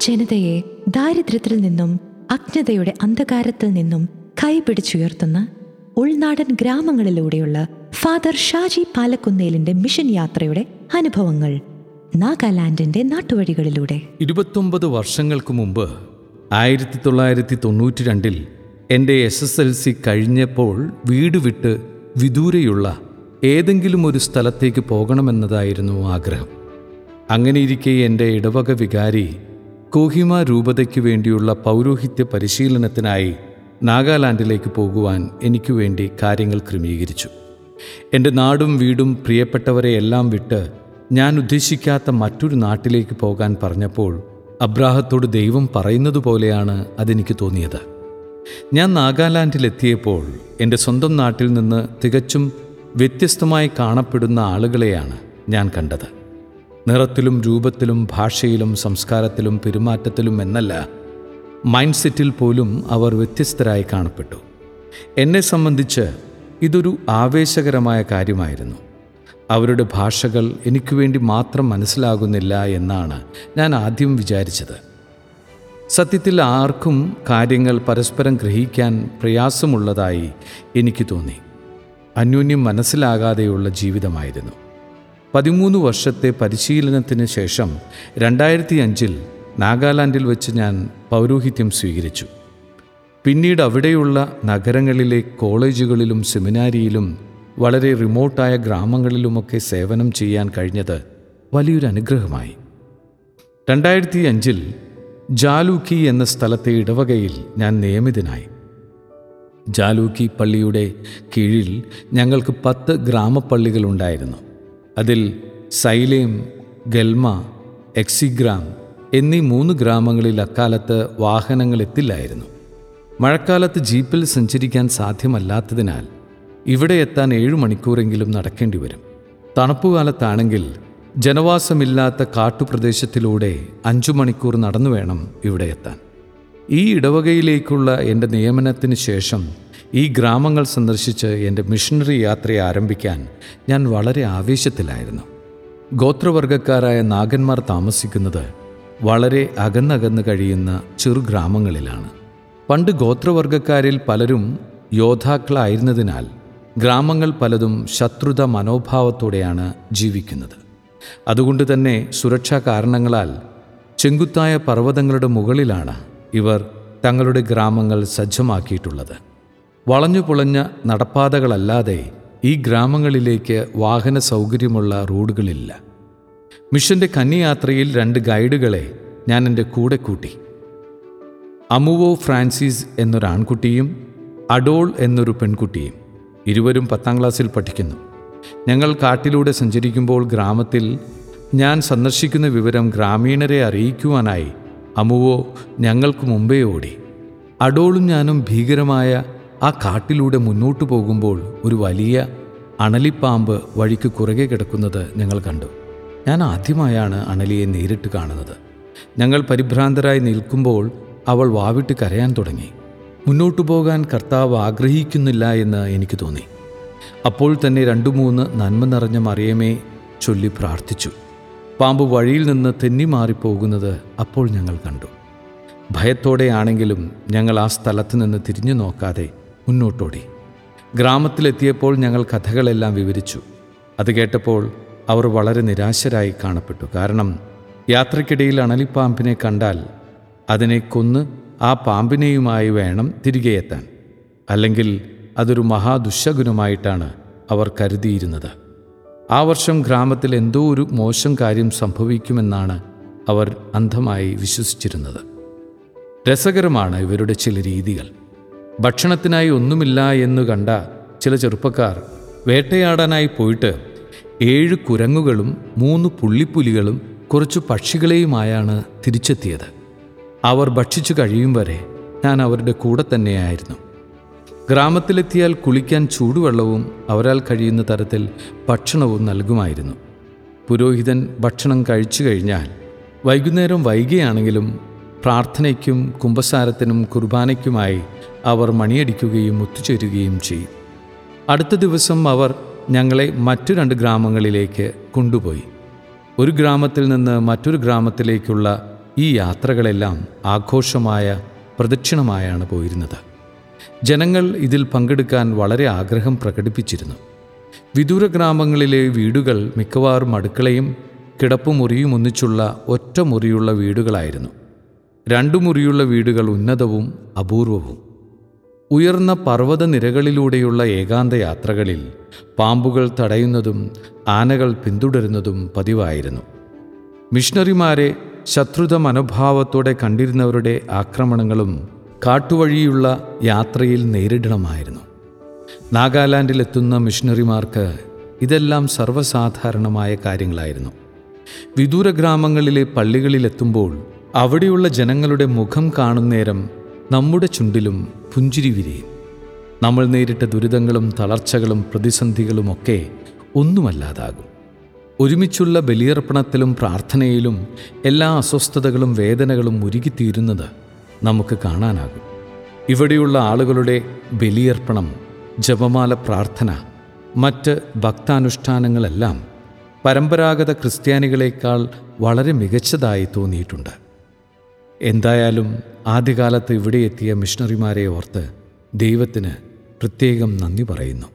ജനതയെ ദാരിദ്ര്യത്തിൽ നിന്നും അജ്ഞതയുടെ അന്ധകാരത്തിൽ നിന്നും കൈപിടിച്ചുയർത്തുന്ന ഉൾനാടൻ ഗ്രാമങ്ങളിലൂടെയുള്ള ഫാദർ ഷാജി പാലക്കുന്നേലിന്റെ മിഷൻ യാത്രയുടെ അനുഭവങ്ങൾ നാഗാലാൻഡിന്റെ നാട്ടുവഴികളിലൂടെ. ഇരുപത്തൊമ്പത് വർഷങ്ങൾക്ക് മുമ്പ് ആയിരത്തി തൊള്ളായിരത്തി തൊണ്ണൂറ്റി രണ്ടിൽ എന്റെ എസ് എസ് എൽ സി കഴിഞ്ഞപ്പോൾ വീട് വിട്ട് വിദൂരെയുള്ള ഏതെങ്കിലും ഒരു സ്ഥലത്തേക്ക് പോകണമെന്നതായിരുന്നു ആഗ്രഹം. അങ്ങനെയിരിക്കെ എന്റെ ഇടവക വികാരി കോഹിമ രൂപതയ്ക്ക് വേണ്ടിയുള്ള പൗരോഹിത്യ പരിശീലനത്തിനായി നാഗാലാൻഡിലേക്ക് പോകുവാൻ എനിക്ക് വേണ്ടി കാര്യങ്ങൾ ക്രമീകരിച്ചു. എന്റെ നാടും വീടും പ്രിയപ്പെട്ടവരെ എല്ലാം വിട്ട് ഞാൻ ഉദ്ദേശിക്കാത്ത മറ്റൊരു നാട്ടിലേക്ക് പോകാൻ പറഞ്ഞപ്പോൾ അബ്രാഹത്തോട് ദൈവം പറയുന്നത് പോലെയാണ് അതെനിക്ക് തോന്നിയത്. ഞാൻ നാഗാലാൻഡിലെത്തിയപ്പോൾ എന്റെ സ്വന്തം നാട്ടിൽ നിന്ന് തികച്ചും വ്യത്യസ്തമായി കാണപ്പെടുന്ന ആളുകളെയാണ് ഞാൻ കണ്ടത്. നിറത്തിലും രൂപത്തിലും ഭാഷയിലും സംസ്കാരത്തിലും പെരുമാറ്റത്തിലും എന്നല്ല മൈൻഡ് സെറ്റിൽ പോലും അവർ വ്യത്യസ്തരായി കാണപ്പെട്ടു. എന്നെ സംബന്ധിച്ച് ഇതൊരു ആവേശകരമായ കാര്യമായിരുന്നു. അവരുടെ ഭാഷകൾ എനിക്ക് വേണ്ടി മാത്രം മനസ്സിലാകുന്നില്ല എന്നാണ് ഞാൻ ആദ്യം വിചാരിച്ചത്. സത്യത്തിൽ ആർക്കും കാര്യങ്ങൾ പരസ്പരം ഗ്രഹിക്കാൻ പ്രയാസമുള്ളതായി എനിക്ക് തോന്നി. അന്യോന്യം മനസ്സിലാകാതെയുള്ള ജീവിതമായിരുന്നു. പതിമൂന്ന് വർഷത്തെ പരിശീലനത്തിന് ശേഷം രണ്ടായിരത്തി അഞ്ചിൽ നാഗാലാൻഡിൽ വെച്ച് ഞാൻ പൗരോഹിത്യം സ്വീകരിച്ചു. പിന്നീട് അവിടെയുള്ള നഗരങ്ങളിലെ കോളേജുകളിലും സെമിനാരിയിലും വളരെ റിമോട്ടായ ഗ്രാമങ്ങളിലുമൊക്കെ സേവനം ചെയ്യാൻ കഴിഞ്ഞത് വലിയൊരു അനുഗ്രഹമായി. രണ്ടായിരത്തി അഞ്ചിൽ ജാലൂക്കി എന്ന സ്ഥലത്തെ ഇടവകയിൽ ഞാൻ നിയമിതനായി. ജാലൂക്കി പള്ളിയുടെ കീഴിൽ ഞങ്ങൾക്ക് പത്ത് ഗ്രാമപ്പള്ളികളുണ്ടായിരുന്നു. അതിൽ സൈലേം ഗൽമ എക്സിഗ്രാം എന്നീ മൂന്ന് ഗ്രാമങ്ങളിൽ അക്കാലത്ത് വാഹനങ്ങൾ എത്തില്ലായിരുന്നു. മഴക്കാലത്ത് ജീപ്പിൽ സഞ്ചരിക്കാൻ സാധ്യമല്ലാത്തതിനാൽ ഇവിടെ എത്താൻ ഏഴു മണിക്കൂറെങ്കിലും നടക്കേണ്ടി വരും തണുപ്പുകാലത്താണെങ്കിൽ ജനവാസമില്ലാത്ത കാട്ടുപ്രദേശത്തിലൂടെ അഞ്ചു മണിക്കൂർ നടന്നു വേണം ഇവിടെ എത്താൻ. ഈ ഇടവകയിലേക്കുള്ള എന്റെ നിയമനത്തിന് ശേഷം ഈ ഗ്രാമങ്ങൾ സന്ദർശിച്ച് എന്റെ മിഷണറി യാത്ര ആരംഭിക്കാൻ ഞാൻ വളരെ ആവേശത്തിലായിരുന്നു. ഗോത്രവർഗക്കാരായ നാഗന്മാർ താമസിക്കുന്നത് വളരെ അകന്നകന്ന് കഴിയുന്ന ചെറു ഗ്രാമങ്ങളിലാണ്. പണ്ട് ഗോത്രവർഗക്കാരിൽ പലരും യോദ്ധാക്കളായിരുന്നതിനാൽ ഗ്രാമങ്ങൾ പലതും ശത്രുത മനോഭാവത്തോടെയാണ് ജീവിക്കുന്നത്. അതുകൊണ്ട് തന്നെ സുരക്ഷാ കാരണങ്ങളാൽ ചെങ്കുത്തായ പർവതങ്ങളുടെ മുകളിലാണ് ഇവർ തങ്ങളുടെ ഗ്രാമങ്ങൾ സജ്ജമാക്കിയിട്ടുള്ളത്. വളഞ്ഞു പുളഞ്ഞ നടപ്പാതകളല്ലാതെ ഈ ഗ്രാമങ്ങളിലേക്ക് വാഹന സൗകര്യമുള്ള റോഡുകളില്ല. മിഷന്റെ കന്നിയാത്രയിൽ രണ്ട് ഗൈഡുകളെ ഞാൻ എന്റെ കൂടെ കൂട്ടി. അമുവോ ഫ്രാൻസിസ് എന്നൊരാൺകുട്ടിയും അഡോൾ എന്നൊരു പെൺകുട്ടിയും ഇരുവരും പത്താം ക്ലാസ്സിൽ പഠിക്കുന്നു. ഞങ്ങൾ കാട്ടിലൂടെ സഞ്ചരിക്കുമ്പോൾ ഗ്രാമത്തിൽ ഞാൻ സന്ദർശിക്കുന്ന വിവരം ഗ്രാമീണരെ അറിയിക്കുവാനായി അമുവോ ഞങ്ങൾക്ക് മുമ്പേ ഓടി. അഡോളും ഞാനും ഭീകരമായ ആ കാട്ടിലൂടെ മുന്നോട്ടു പോകുമ്പോൾ ഒരു വലിയ അണലിപ്പാമ്പ് വഴിക്ക് കുറുകെ കിടക്കുന്നത് ഞങ്ങൾ കണ്ടു. ഞാൻ ആദ്യമായാണ് അണലിയെ നേരിട്ട് കാണുന്നത്. ഞങ്ങൾ പരിഭ്രാന്തരായി നിൽക്കുമ്പോൾ അവൾ വാവിട്ട് കരയാൻ തുടങ്ങി. മുന്നോട്ടു പോകാൻ കർത്താവ് ആഗ്രഹിക്കുന്നില്ല എന്ന് എനിക്ക് തോന്നി. അപ്പോൾ തന്നെ രണ്ടു മൂന്ന് നന്മ നിറഞ്ഞ മറിയമേ ചൊല്ലി പ്രാർത്ഥിച്ചു. പാമ്പ് വഴിയിൽ നിന്ന് തെന്നി മാറിപ്പോകുന്നത് അപ്പോൾ ഞങ്ങൾ കണ്ടു. ഭയത്തോടെയാണെങ്കിലും ഞങ്ങൾ ആ സ്ഥലത്ത് നിന്ന് തിരിഞ്ഞു നോക്കാതെ മുന്നോട്ടോടി. ഗ്രാമത്തിലെത്തിയപ്പോൾ ഞങ്ങൾ കഥകളെല്ലാം വിവരിച്ചു. അത് കേട്ടപ്പോൾ അവർ വളരെ നിരാശരായി കാണപ്പെട്ടു. കാരണം യാത്രക്കിടയിൽ അണലിപ്പാമ്പിനെ കണ്ടാൽ അതിനെ കൊന്ന് ആ പാമ്പിനെയുമായി വേണം തിരികെ എത്താൻ അല്ലെങ്കിൽ അതൊരു മഹാദുശകുനമായിട്ടാണ് അവർ കരുതിയിരുന്നത്. ആ വർഷം ഗ്രാമത്തിൽ എന്തോ ഒരു മോശം കാര്യം സംഭവിക്കുമെന്നാണ് അവർ അന്ധമായി വിശ്വസിച്ചിരുന്നത്. രസകരമാണ് ഇവരുടെ ചില രീതികൾ. ഭക്ഷണത്തിനായി ഒന്നുമില്ല എന്നു കണ്ട ചില ചെറുപ്പക്കാർ വേട്ടയാടാനായി പോയിട്ട് ഏഴ് കുരങ്ങുകളും മൂന്ന് പുള്ളിപ്പുലികളും കുറച്ച് പക്ഷികളെയുമായാണ് തിരിച്ചെത്തിയത്. അവർ ഭക്ഷിച്ചു കഴിയും വരെ ഞാൻ അവരുടെ കൂടെ തന്നെയായിരുന്നു. ഗ്രാമത്തിലെത്തിയാൽ കുളിക്കാൻ ചൂടുവെള്ളവും അവരാൽ കഴിയുന്ന തരത്തിൽ ഭക്ഷണവും നൽകുമായിരുന്നു. പുരോഹിതൻ ഭക്ഷണം കഴിച്ചു കഴിഞ്ഞാൽ വൈകുന്നേരം വൈകിയാണെങ്കിലും പ്രാർത്ഥനയ്ക്കും കുമ്പസാരത്തിനും കുർബാനയ്ക്കുമായി അവർ മണിയടിക്കുകയും ഒത്തുചേരുകയും ചെയ്യും. അടുത്ത ദിവസം അവർ ഞങ്ങളെ മറ്റു രണ്ട് ഗ്രാമങ്ങളിലേക്ക് കൊണ്ടുപോയി. ഒരു ഗ്രാമത്തിൽ നിന്ന് മറ്റൊരു ഗ്രാമത്തിലേക്കുള്ള ഈ യാത്രകളെല്ലാം ആഘോഷമായ പ്രദക്ഷിണമായാണ് പോയിരുന്നത്. ജനങ്ങൾ ഇതിൽ പങ്കെടുക്കാൻ വളരെ ആഗ്രഹം പ്രകടിപ്പിച്ചിരുന്നു. വിദൂര ഗ്രാമങ്ങളിലെ വീടുകൾ മിക്കവാറും അടുക്കളയും കിടപ്പുമുറിയും ഒന്നിച്ചുള്ള ഒറ്റ മുറിയുള്ള വീടുകളായിരുന്നു. രണ്ടു മുറിയുള്ള വീടുകൾ ഉന്നതവും അപൂർവവും. ഉയർന്ന പർവത നിരകളിലൂടെയുള്ള ഏകാന്ത യാത്രകളിൽ പാമ്പുകൾ തടയുന്നതും ആനകൾ പിന്തുടരുന്നതും പതിവായിരുന്നു. മിഷണറിമാരെ ശത്രുത മനോഭാവത്തോടെ കണ്ടിരുന്നവരുടെ ആക്രമണങ്ങളും കാട്ടുവഴിയുള്ള യാത്രയിൽ നേരിടണമായിരുന്നു. നാഗാലാൻഡിലെത്തുന്ന മിഷണറിമാർക്ക് ഇതെല്ലാം സർവസാധാരണമായ കാര്യങ്ങളായിരുന്നു. വിദൂര ഗ്രാമങ്ങളിലെ പള്ളികളിലെത്തുമ്പോൾ അവിടെയുള്ള ജനങ്ങളുടെ മുഖം കാണുന്നേരം നമ്മുടെ ചുണ്ടിലും പുഞ്ചിരി വിരിയും. നമ്മൾ നേരിട്ട ദുരിതങ്ങളും തളർച്ചകളും പ്രതിസന്ധികളുമൊക്കെ ഒന്നുമല്ലാതാകും. ഒരുമിച്ചുള്ള ബലിയർപ്പണത്തിലും പ്രാർത്ഥനയിലും എല്ലാ അസ്വസ്ഥതകളും വേദനകളും ഉരുകിത്തീരുന്നത് നമുക്ക് കാണാനാകും. ഇവിടെയുള്ള ആളുകളുടെ ബലിയർപ്പണം ജപമാല പ്രാർത്ഥന മറ്റ് ഭക്താനുഷ്ഠാനങ്ങളെല്ലാം പരമ്പരാഗത ക്രിസ്ത്യാനികളെക്കാൾ വളരെ മികച്ചതായി തോന്നിയിട്ടുണ്ട്. എന്തായാലും ആദ്യകാലത്ത് ഇവിടെ എത്തിയ മിഷണറിമാരെ ഓർത്ത് ദൈവത്തിന് പ്രത്യേകം നന്ദി പറയുന്നു.